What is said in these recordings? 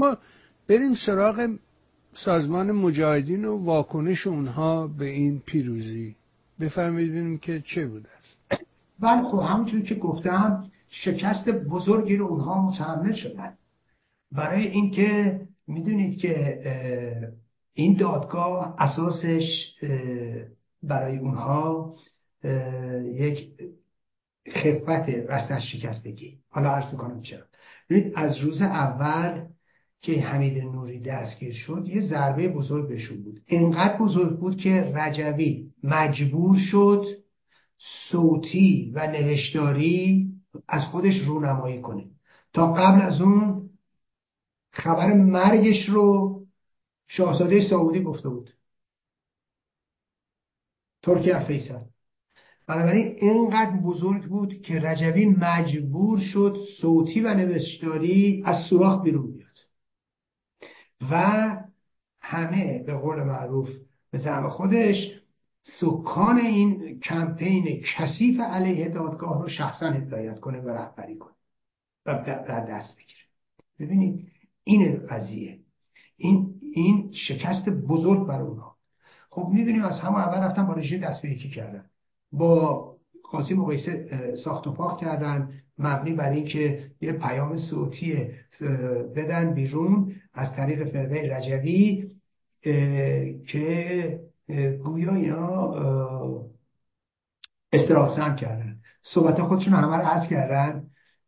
ما بریم سراغ سازمان مجاهدین و واکنش اونها به این پیروزی. بفرمایید ببینیم که چه بوده. است بله خب همونجور که گفتم شکست بزرگی رو اونها متحمل شدن. برای اینکه می‌دونید که این دادگاه اساسش برای اونها یک خفت رست شکستگی. حالا عرض می‌کنم چرا. ببینید از روز اول که حمید نوری دستگیر شد یه ضربه بزرگ بهشون بود. انقدر بزرگ بود که رجوی مجبور شد صوتی و نوشتاری از خودش رونمایی کنه. تا قبل از اون خبر مرگش رو شاهزاده سعودی گفته بود. ترکی فیصل. بنابراین اینقدر بزرگ بود که رجوی مجبور شد صوتی و نوشتاری از سوراخ بیرون و همه به قول معروف به زعم خودش سکان این کمپین کثیف علیه دادگاه رو شخصا هدایت کنه و رهبری کنه و در دست بگیره. ببینید این قضیه این این شکست بزرگ برای اونها خب می‌بینیم از همه اول رفتن با رژیم دست به یکی کردن. با قاسم مقایسه ساخت و پاک کردن مبنی بر اینکه یه پیام صوتی بدن بیرون از طریق فرقه رجوی که گویا اینا استراحت کردن. صحبت خودشون همه رو عرض کردن.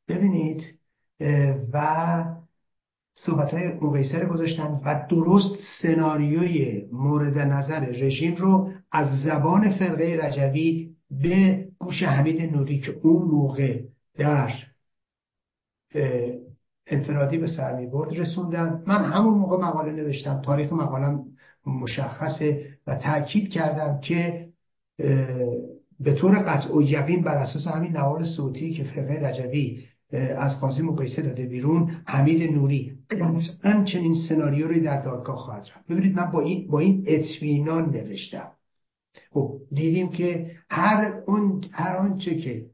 ببینید و صحبت های رو گذاشتن و درست سناریوی مورد نظر رژیم رو از زبان فرقه رجوی به گوش حمید نوری که اون موقع در انفرادی به سر می برد رسوندن. من همون موقع مقاله نوشتم. تاریخ مقالم مشخصه و تاکید کردم که به طور قطع و یقین بر اساس همین نوار صوتی که فرقه رجوی از قاضی مقایسه داده بیرون حمید نوری. قطعا چنین سناریو رو در دادگاه خواهد رفت. ببینید من با این با این اطمینان نوشتم. خب دیدیم که هر اون هر آنچه که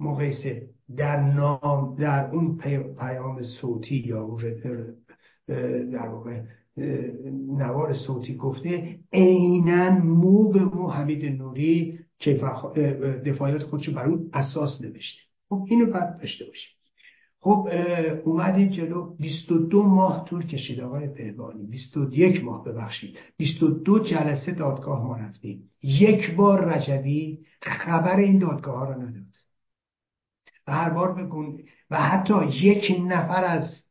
مقایسه در نام در اون پیام صوتی یا در واقع نوار صوتی گفته عینا مو به مو حمید نوری که دفاعیات خودشو بر اون اساس نوشته. خب اینو بعد داشته باشیم. خب اومدیم جلو. 22 ماه طول کشید آقای بهبانی 21 ماه ببخشید. 22 جلسه دادگاه ما رفتیم. یک بار رجبی خبر این دادگاه ها رو نداد. و هر بار بگون و حتی یک نفر از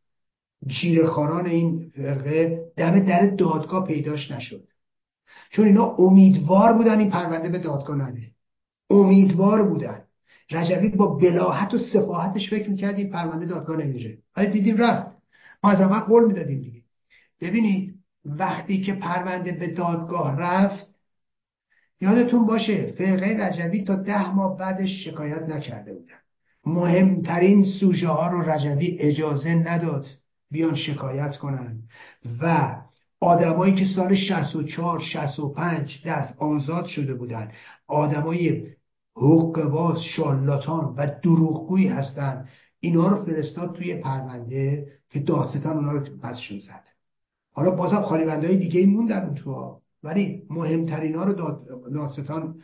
جیرخاران این فرقه دم در دادگاه پیداش نشد. چون اینا امیدوار بودن این پرونده به دادگاه نده امیدوار بودن. رجبی با بلاحت و سفاحتش فکر می‌کرد این پرونده دادگاه نمیره. ولی دیدیم رفت. ما از اول قول می‌دادیم دیگه. ببینید وقتی که پرونده به دادگاه رفت یادتون باشه فرقه رجبی تا ده ماه بعدش شکایت نکرده بودن. مهمترین سوژه ها رو رجبی اجازه نداد بیان شکایت کنن و آدمایی که سال 64 65 دست آزاد شده بودن آدمای حقوق شالاتان و دروغگویی هستن اینا رو فرستاد توی پرونده که دادستان اونا رو پسشون زد. حالا بازم خالی های دیگه موندن اون تو ولی مهمترین ها رو دادستان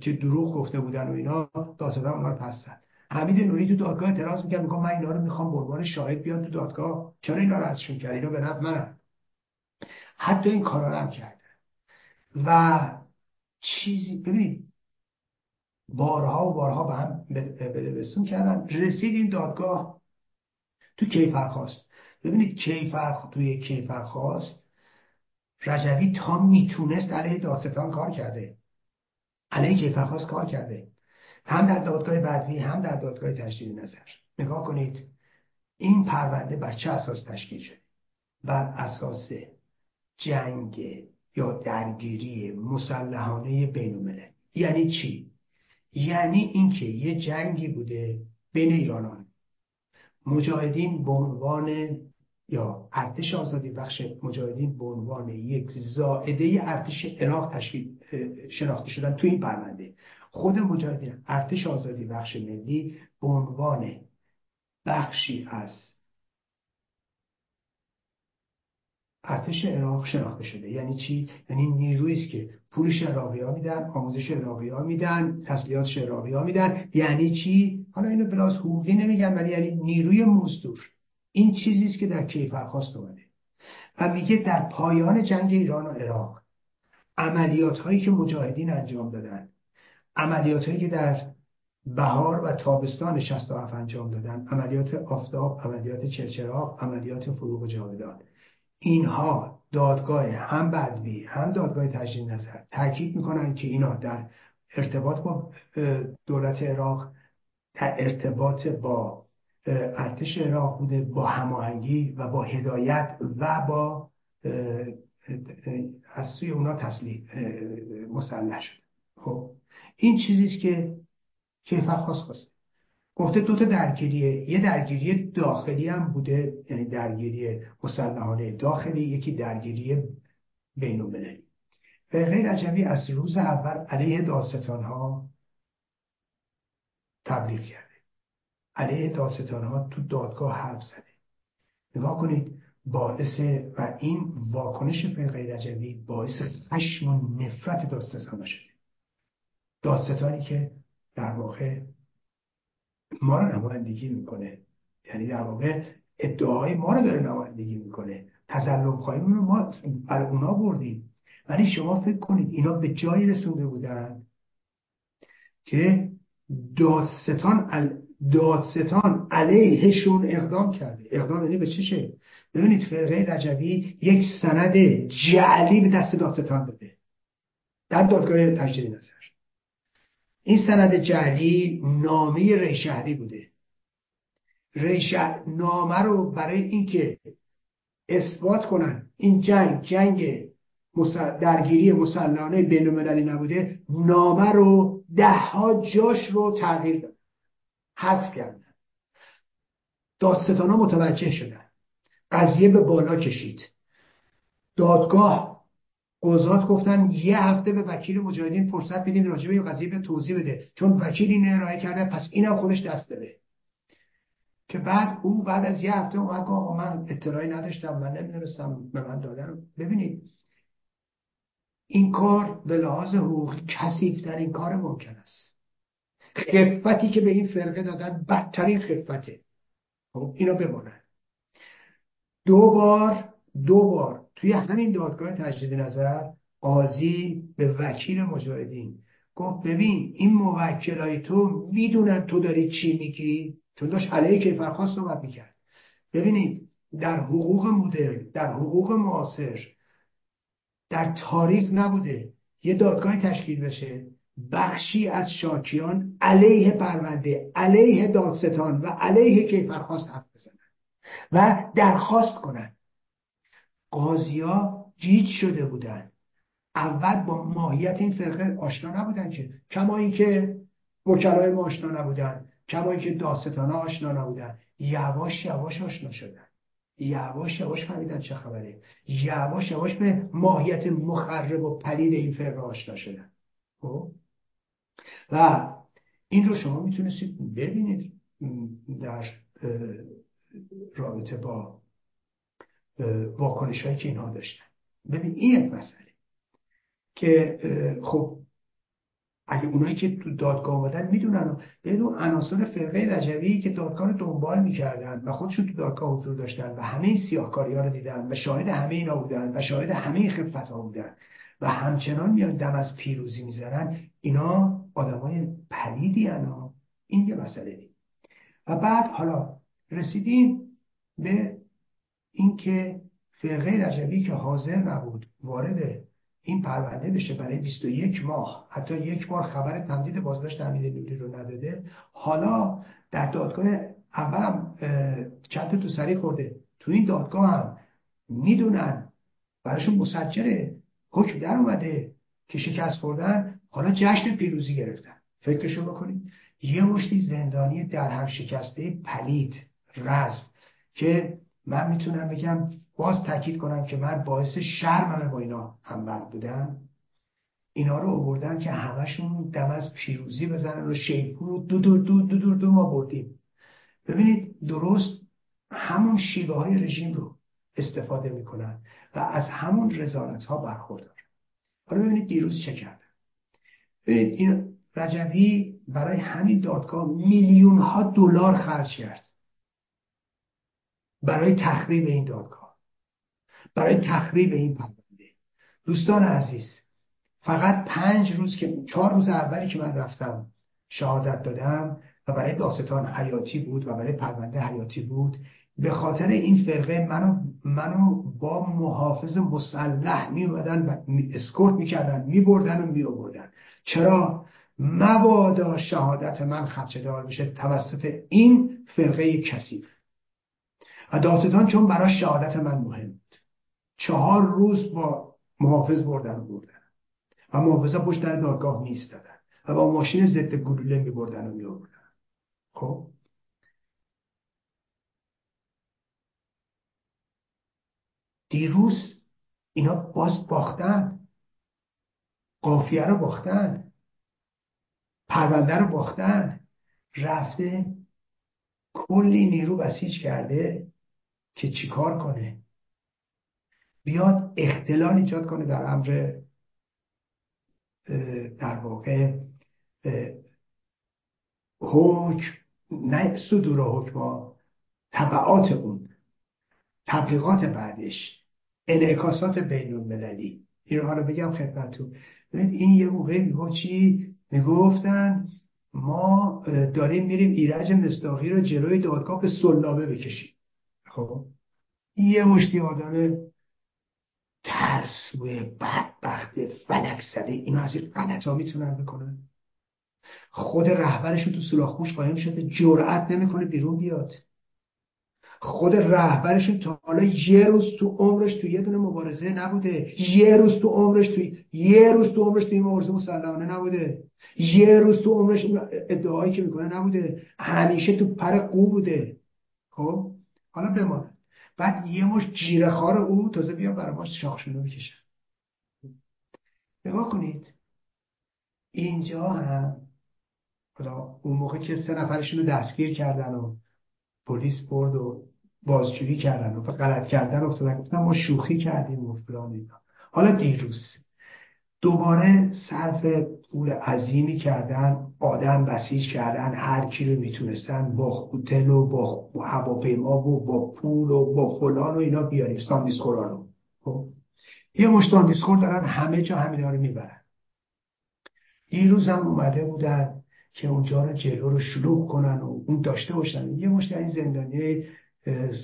که دروغ گفته بودن و اینا دادستان اونا رو پس زد. حمید نوری تو دادگاه اعتراض می‌کرد میگم من اینا رو می‌خوام به عنوان شاهد بیان تو دادگاه. چرا اینا رو ازشون کرد اینا به نفع منم حتی این کارا رو هم کرده. و چیزی ببینید بارها و بارها به هم بدبستون کردن. رسیدیم دادگاه تو کیفرخواست. ببینید کیفر توی کیفرخواست رجوی تا می‌تونست علیه دادستان کار کرده. علیه کیفرخواست کار کرده. هم در دادگاه بدوی هم در دادگاه تجدید نظر. نگاه کنید این پرونده بر چه اساس تشکیل شده؟ بر اساس جنگ یا درگیری مسلحانه بین یعنی چی؟ یعنی اینکه یه جنگی بوده بین ایرانان. مجاهدین به عنوان یا ارتش آزادی بخش مجاهدین به عنوان یک زائده ارتش عراق تشکیل شناخته شدن تو این پرونده. خود مجاهدین ارتش آزادی بخش ملی به عنوان بخشی از ارتش عراق شناخته شده. یعنی چی؟ یعنی نیرویی است که پولش عراقی ها میدن آموزش عراقی ها میدن تسلیحات عراقی ها میدن. یعنی چی؟ حالا اینو بلاس حقوقی نمیگم ولی یعنی نیروی مزدور. این چیزی است که در کیفرخواست اومده. و میگه در پایان جنگ ایران و عراق عملیات هایی که مجاهدین انجام دادن عملیات هایی که در بهار و تابستان 67 انجام دادن عملیات آفتاب عملیات چرچراغ عملیات فروغ جاودان. اینها دادگاه هم بدوی هم دادگاه تجدید نظر تاکید می‌کنن که اینا در ارتباط با دولت عراق در ارتباط با ارتش عراق بوده با هماهنگی و با هدایت و با از سوی اونا تسلیح مسلح شده. خب. این چیزیست که کیفرخواست خواسته گفته دوتا درگیریه. یه درگیری داخلی هم بوده یعنی درگیری مسلحانه داخلی یکی درگیری بین المللی غیر رجبی از روز اول علیه داستان ها تبلیغ کرده. علیه داستان ها تو دادگاه حرف زده. نگاه کنید باعث و این واکنش فرقه رجبی باعث خشم و نفرت داستان شده. دادستانی که در واقع ما رو نمایندگی می‌کنه. یعنی در واقع ادعاهای ما رو داره نمایندگی می‌کنه. تظلم خواهیم رو ما برای اونا بردیم. ولی شما فکر کنید اینا به جایی رسونده بودن که دادستان دادستان علیهشون اقدام کرده. اقدام یعنی به چشه ببینید فرقه رجوی یک سند جعلی به دست دادستان داده در دادگاه تجدید نظر. این سند جعلی نامه ریشهری بوده. ریشه نامه رو برای اینکه اثبات کنن این جنگ جنگ درگیری مسلحانه بینالمللی نبوده نامه رو ده ها جاش رو تغییر دادن حذف کردن. دادستان ها متوجه شدن. قضیه به بالا کشید. دادگاه قضات گفتن یه هفته به وکیل مجاهدین فرصت بدین راجع به این قضیه به توضیح بده. چون وکیل این ارائه کرده پس اینم خودش دست داره که بعد او بعد از یه هفته اومد گفت آقا من اطلاعی نداشتم من نمی‌دونستم به من دادن ببینید این کار به لحاظ حقوقی این کار ممکن است. خفتی که به این فرقه دادن بدترین خفته. خب اینو بمانن دو بار دو بار توی همین دادگاه تجدید نظر قاضی به وکیل مجاهدین گفت ببین این موکلای تو می‌دونن تو داری چی میگی؟ چون داشت علیه کیفرخواست صحبت می‌کرد. ببینید در حقوق مدرن در حقوق معاصر در تاریخ نبوده یه دادگاه تشکیل بشه. بخشی از شاکیان علیه پرونده علیه دادستان و علیه کیفرخواست حرف بزنن و درخواست کنن. قاضیا جیج شده بودن. اول با ماهیت این فرقه آشنا نبودن که کما اینکه وکلای ما آشنا نبودن کما اینکه داستانا آشنا نبودن. یواش یواش آشنا شدن. یواش یواش فهمیدن چه خبره. یواش یواش به ماهیت مخرب و پلید این فرقه آشنا شدن. خب؟ و این رو شما می‌تونستید ببینید در رابطه با واکنش هایی که اینها داشتن. ببین این یک مسئله که خب اگه اونایی که تو دادگاه آمدن می‌دونن بدون عناصر فرقه رجوی که دادگاه رو دنبال می‌کردن و خودشون تو دادگاه حضور داشتن و همه این سیاهکاری ها رو دیدن و شاهد همه اینا بودن و شاهد همه خفت ها بودن و همچنان میان دم از پیروزی می‌زنن اینا آدمای پلیدی انا این یه مسئله دید و بعد حالا رسیدیم به اینکه فرقه رجبی که حاضر نبود وارد این پرونده بشه برای 21 ماه حتی یک بار خبر تمدید بازداشت حمید نوری رو نداده حالا در دادگاه اولم چند تو سری خورده. تو این دادگاه هم می‌دونن براشون مسجره. حکم در اومده که شکست خوردن حالا جشن پیروزی گرفتن. فکرشو بکنید. یه مشتی زندانی در هم شکسته پلید رزم که من می‌تونم بگم باز تاکید کنم که من باعث شرممه با اینا همبند بودم. اینا رو آوردن که همشون دم از پیروزی بزنن و شیپور رو دو دور دو دو دور دو ما بردیم. ببینید درست همون شیوه های رژیم رو استفاده می‌کنن و از همون رزالت ها برخوردار. حالا ببینید دیروز چه کردن. ببینید این رجوی برای همین دادگاه میلیون ها دلار خرج کرد. برای تخریب این دادگاه. برای تخریب این پرونده. دوستان عزیز فقط پنج روز که چهار روز اولی که من رفتم شهادت دادم و برای داستان حیاتی بود و برای پرونده حیاتی بود. به خاطر این فرقه منو منو با محافظ مسلح می اومدن و اسکورت می‌کردن میبردن و می آوردن چرا؟ مبادا شهادت من خدشدار بشه توسط این فرقه کثیف. و داستان چون برای شهادت من مهم بود. چهار روز با محافظ بردن و بردن. و محافظه پشت در دادگاه میستدن و با ماشین ضد گلوله میبردن و خب؟ دیروز اینا باز باختن. قافیه رو باختن. پرونده رو باختن. رفته کلی نیرو بسیج کرده. که چیکار کنه. بیاد اختلال ایجاد کنه در امر در واقع حکم نه صدور حکم طبعات اون تبلیغات بعدش انعکاسات بین المللی این رو بگم خدمتتون. ببینید این یه موقع می‌گفت چی؟ می‌گفتن ما داریم میریم ایرج مستاقی رو جلوی دادگاه به سلابه بکشیم. خب. یه مشتی آدم ترسوه بدبخت فلک زده. اینا از این غلط ها می‌تونن بکنن. خود رهبرش تو سلاخوش قایم شده. جرأت نمی‌کنه بیرون بیاد. خود رهبرشون تا حالا یه روز تو عمرش تو یه دونه مبارزه نبوده. یه روز تو عمرش تو یه روز تو عمرش تو این مبارزه مسلحانه نبوده. یه روز تو عمرش ادعایی که می‌کنه نبوده. همیشه تو پر قو بوده. خب؟ حالا بماند بعد یه مشت جیره خوار او تازه بیا برای ما شاخشونو بکشن نگاه کنید. اینجا هم حالا اون موقع که سه نفرشون رو دستگیر کردن و پلیس برد و بازجویی کردن و غلط کردن افتادن گفتن ما شوخی کردیم و فلان اینا. حالا دیروز دوباره صرف پول عظیمی کردن آدم بسیج کردن هر کی رو می‌تونستن با هتل و با هواپیما و با پول و با فلان و اینا بیاریم ساندیس رو. خب؟ یه مشت خور دارن همه جا همینا رو می‌برن. دیروز هم اومده بودن که اونجا رو جلو رو شلوغ کنن و اون داشته باشن. یه مشت این زندانی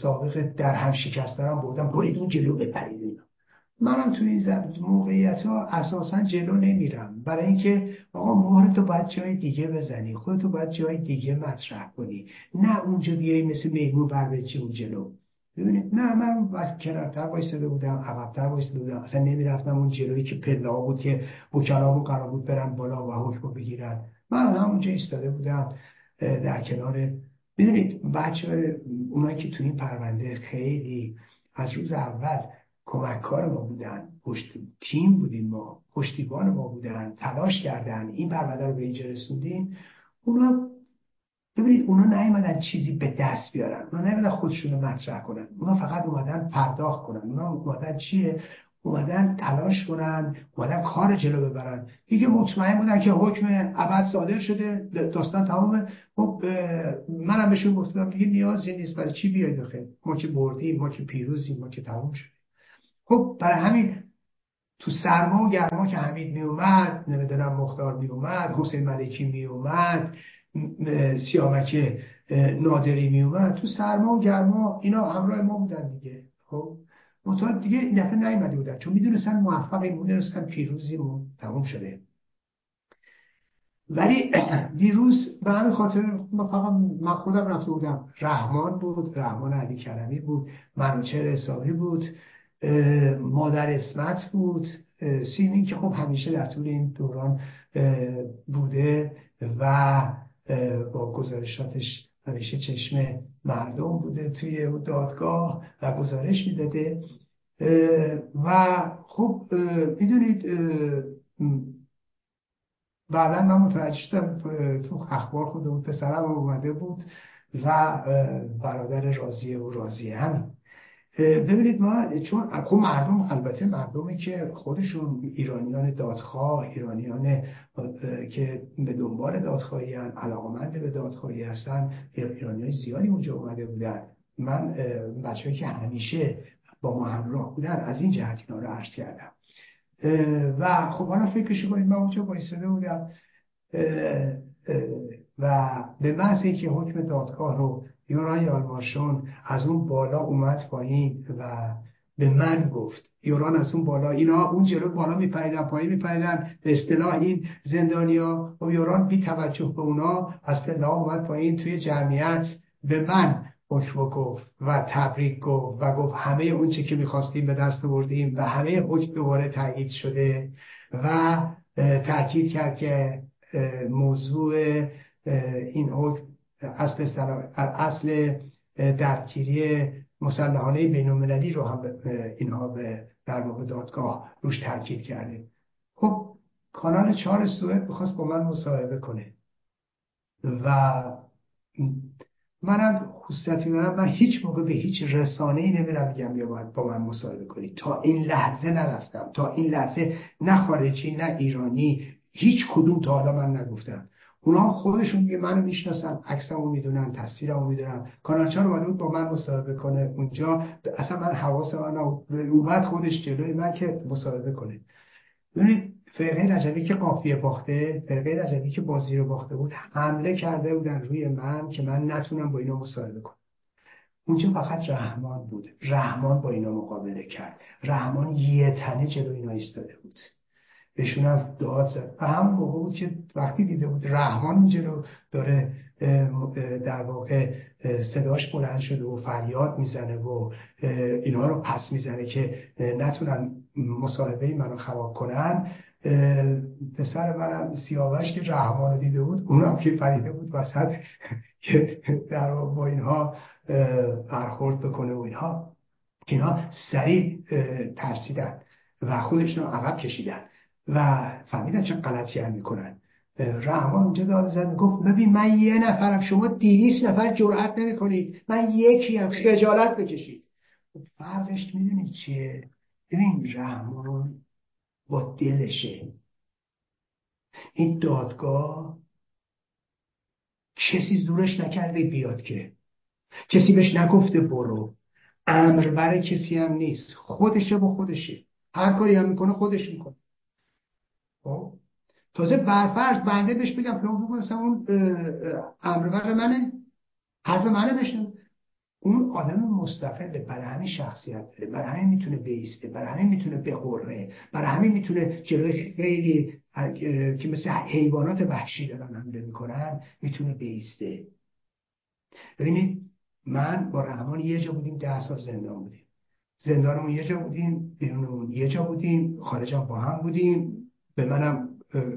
سابق در هم شکست دارن بردن برید اون جلو بپرید اینا. منم تو این موقعیت ها اساسا جلو نمیرم. برای اینکه آقا مهرتو باید جای دیگه بزنی خودتو باید جای دیگه مطرح کنی. نه اونجا بیای مثل میمون بر اون جلو. ببینید نه من کنارتر وایستاده بودم عقبتر وایستاده بودم. اصلا نمی‌رفتم اون جلویی که پله بود که وکلامون قرار بود برن بالا و حکم بگیرن. من همونجا ایستاده بودم در کنار. می‌دونید بچه اونایی که تو این پرونده خیلی از روز اول کمککار ما بودن پشت تیم بودیم ما پشتیبان ما بودن تلاش کردن این پرونده رو به اینجا رسوندیم. اونا ببینید اونا نیومدن چیزی به دست بیارن. اونا نیومدن خودشون رو مطرح کنن. اونا فقط اومدن پرداخت کنن. اونا اومدن چیه؟ اومدن تلاش کنن اومدن کار جلو ببرن. دیگه مطمئن بودن که حکم ابد صادر شده داستان تمام خب منم بهشون گفتم دیگه نیازی نیست برای چی بیاید داخل ما که بردیم ما که پیروزیم ما که تمام شد. خب برای همین تو سرما و گرما که حمید می اومد نمی‌دونم مختار می اومد حسین ملکی می اومد سیامک نادری می اومد تو سرما و گرما اینا همراه ما بودن دیگه. خب منتها دیگه این دفعه نیومده بودن چون می‌دونستن موفقیم می‌دونستن پیروزیم و تموم شده. ولی دیروز به همین خاطر فقط من خودم رفته بودم رحمان بود رحمان علی کرمی بود منوچهر حسابی بود. مادر اسمت بود. سیمین که خب همیشه در طول این دوران بوده و با گزارشاتش همیشه چشم مردم بوده توی دادگاه و گزارش می‌داده. و خب می‌دونید بعدا من متوجه شدم تو اخبار خودمون پسرم اومده بود و برادر راضیه و راضیه همین ببینید ما چون خب مردم البته مردمی که خودشون ایرانیان دادخواه ایرانیان که به دنبال دادخواهی هستن علاقمند به دادخواهی هستن ایرانی های زیادی اونجا اومده بودن. من بچه‌ای که همیشه با ما همراه بودن از این جهت اینا رو عرض کردم. و خب حالا فکرشو کنید من اونجا بایستده بودم. و به محض اینکه حکم دادگاه رو یوران یالمارشون از اون بالا اومد پایین و به من گفت. یوران از اون بالا اینا اون جلو بالا میپریدن پایین میپریدن. به اصطلاح این زندانیا و یوران بی توجه به اونا از پله اومد پایین توی جمعیت. به من حکم گفت و تبریک گفت و گفت همه اون چی که می‌خواستیم به دست بردیم و همه حکم دوباره تایید شده و تاکید کرد که موضوع این حکم اصل, اصل درگیری مسلحانه بین رو هم اینها به در موقع دادگاه روش تاکید کردیم. خب کانال چهار سوئد می‌خواست با من مصاحبه کنه. و منم خصوصیتی دارم من هیچ موقع به هیچ رسانه ای نمیرم میگم بیا باید با من مصاحبه کنید تا این لحظه نرفتم. تا این لحظه نه خارجی نه ایرانی هیچ کدوم تا حالا من نگفتم. اونا خودشون میگه منو می‌شناسن عکسمو می‌دونن تصویرمو می‌دونن. کانالچار اومده بود با من مصاحبه کنه. اونجا اصلا من حواس من اومد خودش جلوی من که مصاحبه کنه. ببینید فرقه رجبی که قافیه باخته فرقه رجبی که بازی رو باخته بود حمله کرده بودن روی من که من نتونم با اینا مصاحبه کنم. اونجا فقط رحمان بود رحمان با اینا مقابله کرد. رحمان یه تنه جلو اینا ایستاده بود. بهشون هم داد زد. و همون موقع بود که وقتی دیده بود رحمان اینجا رو داره در واقع صداش بلند شده و فریاد می‌زنه و اینا رو پس می‌زنه که نتونن مصاحبه منو خراب کنن. پسر منم سیاوش که رحمان رو دیده بود اونم که پریده بود وسط که در با اینها برخورد بکنه و اینها. که اینها سریع ترسیدن و خودشون عقب کشیدن. و فهمیدن چه غلطی هم می‌کنن. رحمان اونجا داد زد گفت ببین من یه نفرم شما دیویس نفر جرأت نمی‌کنید. من یکی هم خجالت بکشید. فرقش می‌دونید چیه؟ ببین رحمان با دلشه. این دادگاه کسی زورش نکرده بیاد که. کسی بهش نگفته برو. امر برای کسی هم نیست. خودشه با خودشه. هر کاری هم می‌کنه خودش می‌کنه. تازه برفرض بنده بهش بگم که مثلا اون امر منه. حرف منه بشن اون آدم مستقله برای همین شخصیت داره. برای همین می‌تونه بیسته برای همین می‌تونه بقره برای همین می‌تونه جلوی خیلی که مثل حیوانات وحشی دارن حمله می‌کنن می‌تونه بیسته. ببینید من با رحمان یه جا بودیم ده سال زندان بودیم. زندانمون یه جا بودیم بیرونمون یه جا بودیم خارجم با هم بودیم. به منم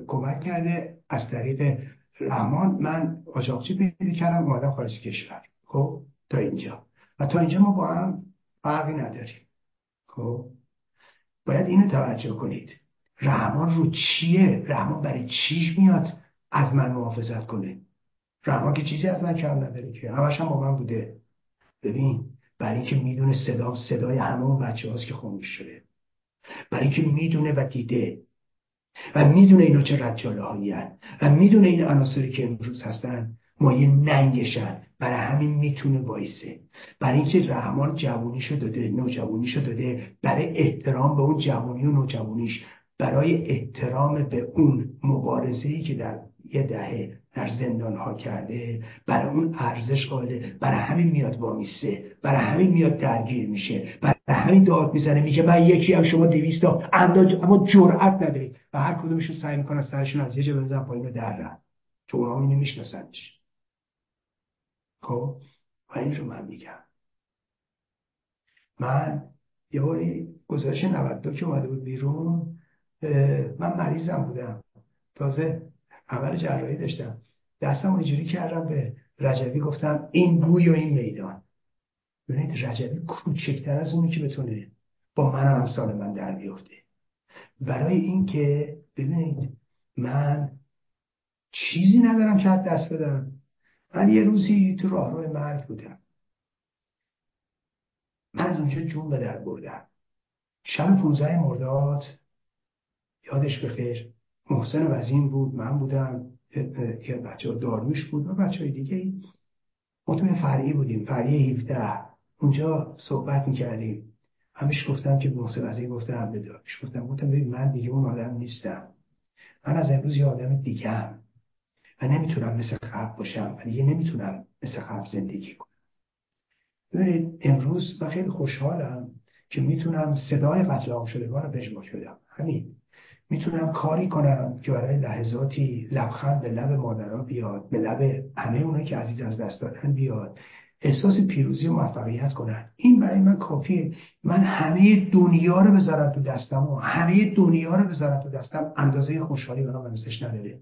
کمک کرده. از طریق رحمان من آجاقچی پیدا کردم اومدم خارج کشور. خب تا اینجا. و تا اینجا ما با هم فرقی نداریم. خب باید اینو توجه کنید. رحمان رو چیه؟ رحمان برای چیش میاد از من محافظت کنه؟ رحمان که چیزی از من کم نداره که. همش هم با من بوده. ببین برای اینکه می‌دونه صدا صدای همه اون بچه هاست که خاموش شده. برای اینکه می‌دونه و دیده. و می‌دونه اینا چه رجاله هایی و می‌دونه این عناصری که امروز هستن مایه ننگشن. برای همین می‌تونه وایسه. برای اینکه رحمان جوونیشو داده نوجوانیشو داده برای احترام به اون جوونی و نوجوانیش برای احترام به اون مبارزه‌ای که در یه دهه در زندان ها کرده برای اون ارزش قائله برای همین میاد وامیسه برای همین میاد درگیر میشه برای همین داد می‌زنه میگه من یکی هم شما دویستا اما جرأت ندارید. و هر کدومشون سعی می‌کنن سرشون از یه جا بزن پایین در رن. تو اونها اینو میشناسنش خب؟ و این رو من میگم. من یه باری گزارش 92 که اومده بود بیرون من مریضم بودم. تازه عمل جراحی داشتم. دستم اینجوری کردم به رجبی گفتم این گوی و این میدان. ببینید رجبی کوچکتر از اونی که بتونه با من هم سال من در بیفته. برای اینکه ببینید من چیزی ندارم که دست بدم. من یه روزی تو راهرو مرگ بودم. من از اونجا جون به در بردم. شب 15 مرداد یادش بخیر محسن وزین بود من بودم که بچه داروش بود و بچه های دیگه ما توی فرعی بودیم فرعی 17 اونجا صحبت می‌کردیم. همیش گفتم که محسن وزین گفته هم داروش گفتم. گفتم ببین من دیگه اون آدم نیستم. من از امروز یه آدم دیگه هم. و نمی‌تونم مثل قبل باشم و دیگه نمی‌تونم مثل قبل زندگی کنم. ببینید امروز من خیلی خوشحالم که می‌تونم صدای قتل عام شدگان رو پژمرد بدم. همین. می‌تونم کاری کنم که برای لحظاتی لبخند به لب مادرها بیاد به لب همه اونایی که عزیز از دست دادن بیاد. احساس پیروزی و موفقیت کنن. این برای من کافیه. من همه دنیا رو بذارم تو دستم و همه دنیا رو بذارم تو دستم اندازه خوشحالی برام مثلش نداره.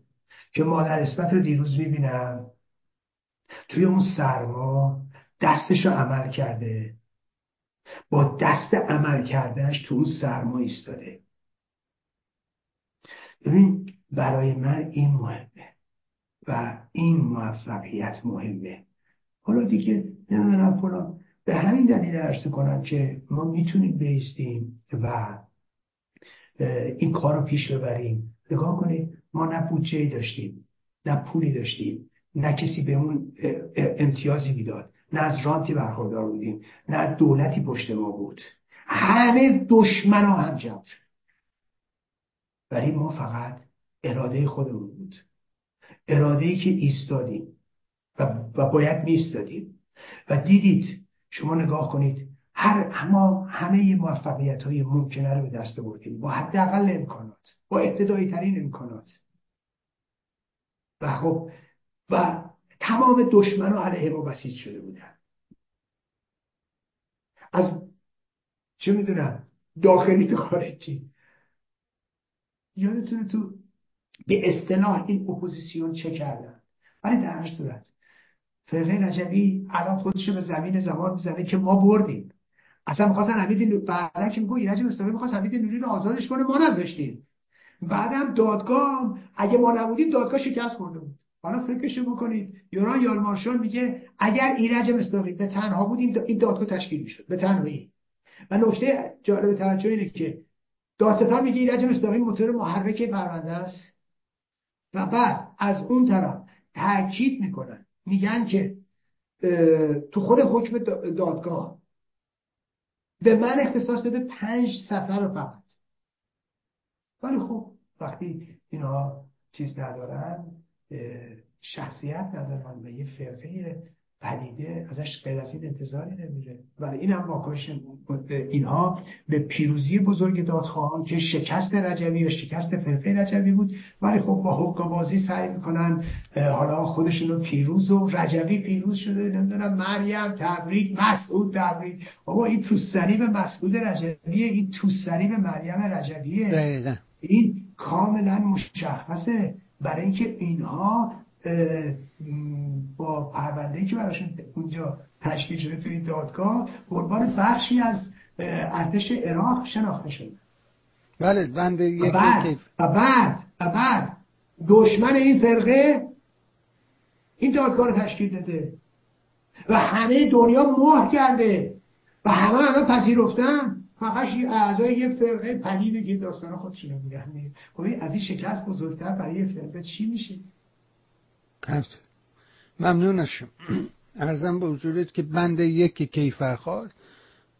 که مادر اسمت رو دیروز می‌بینم. توی اون سرما دستش رو عمل کرده. با دست عمل کردهش تو اون سرما ایستاده. ببین برای من این مهمه و این موفقیت مهمه. حالا دیگه نمی‌دونم فلان. به همین دلیل عرض کنم که ما می‌تونیم بیستیم و این کار رو پیش ببریم. نگاه کنید ما نه بودجه داشتیم نه پولی داشتیم نه کسی به اون امتیازی می‌داد. نه از رانتی برخوردار بودیم نه دولتی پشت ما بود. همه دشمن ها هم جمع شد. ولی ما فقط اراده خودمون بود. اراده ای که ایستادیم. و, و باید میستادیم و دیدید شما نگاه کنید هر ما همه موفقیت های ممکنه رو به دست بردیم با حداقل امکانات با ابتدایی ترین امکانات. و خب و تمام دشمن ها علیه ما بسیج شده بودن. از چه می‌دونم داخلی تا خارجی. یادتونه تو به اصطلاح این اپوزیسیون چه کردن؟ ولی در هر فرقه رجوی الان خودش به زمین زمان می‌زنه که ما بردیم. اصلا می‌خواستن حمید بعدا که میگو ایرج مصداقی می‌خواست حمید نوری رو آزادش کنه ما نذاشتیم. بعدم دادگاه اگه ما نبودیم دادگاه شکست خورده بود. حالا فکرشو بکنید. یوران یالمارشون میگه اگر ایرج مصداقی به تنها بود این دادگاه تشکیل می‌شد به تنهایی. و نکته جالب توجه اینه که دادستان میگه ایرج مصداقی موتور محرک پرونده است. و بعد از اون طرف تاکید می‌کنن میگن که تو خود حکم دادگاه به من اختصاص داده پنج سفر فقط. ولی خب وقتی اینها چیز ندارن شخصیت ندارن و یه فرقه پدیده ازش غیر از این انتظاری نمیره. ولی این هم واکنش اینها به پیروزی بزرگ دادخواهان که شکست رجوی و شکست فرقه رجوی بود. ولی خب با بازی سعی می‌کنن حالا خودشون رو پیروز و رجوی پیروز شده نمی‌دونم مریم تبریک مسعود تبریک. بابا این توسری به مسعود رجویه این توسری به مریم رجویه. این کاملا مشخصه. برای اینکه اینها با پرونده که براشون اونجا تشکیل شده توی دادگاه عنوان بخشی از ارتش عراق شناخته شده. بله بنده و بعد و بعد و بعد دشمن این فرقه این دادگاه رو تشکیل داده. و همه دنیا مهر کرده. و همه همه پذیرفتن. فقط اعضای یه فرقه پلیده که داستان خودشون میگن. خب از این شکست بزرگتر برای یه فرقه چی میشه؟ هست ممنون ازشم ارزم به حضورت که بند یک کیفرخواست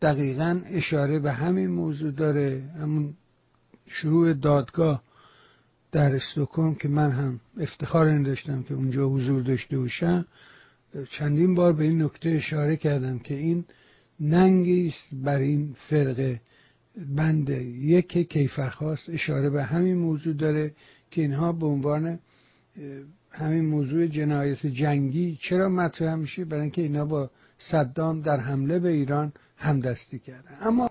دقیقا اشاره به همین موضوع داره. همون شروع دادگاه در استوکن که من هم افتخار این داشتم که اونجا حضور داشته باشم. چندین بار به این نکته اشاره کردم که این ننگی است بر این فرقه. بند یک کیفرخواست اشاره به همین موضوع داره که اینها به عنوان همین موضوع جنایت جنگی چرا مطرح میشه؟ برای اینکه اینا با صدام در حمله به ایران همدستی کردن. اما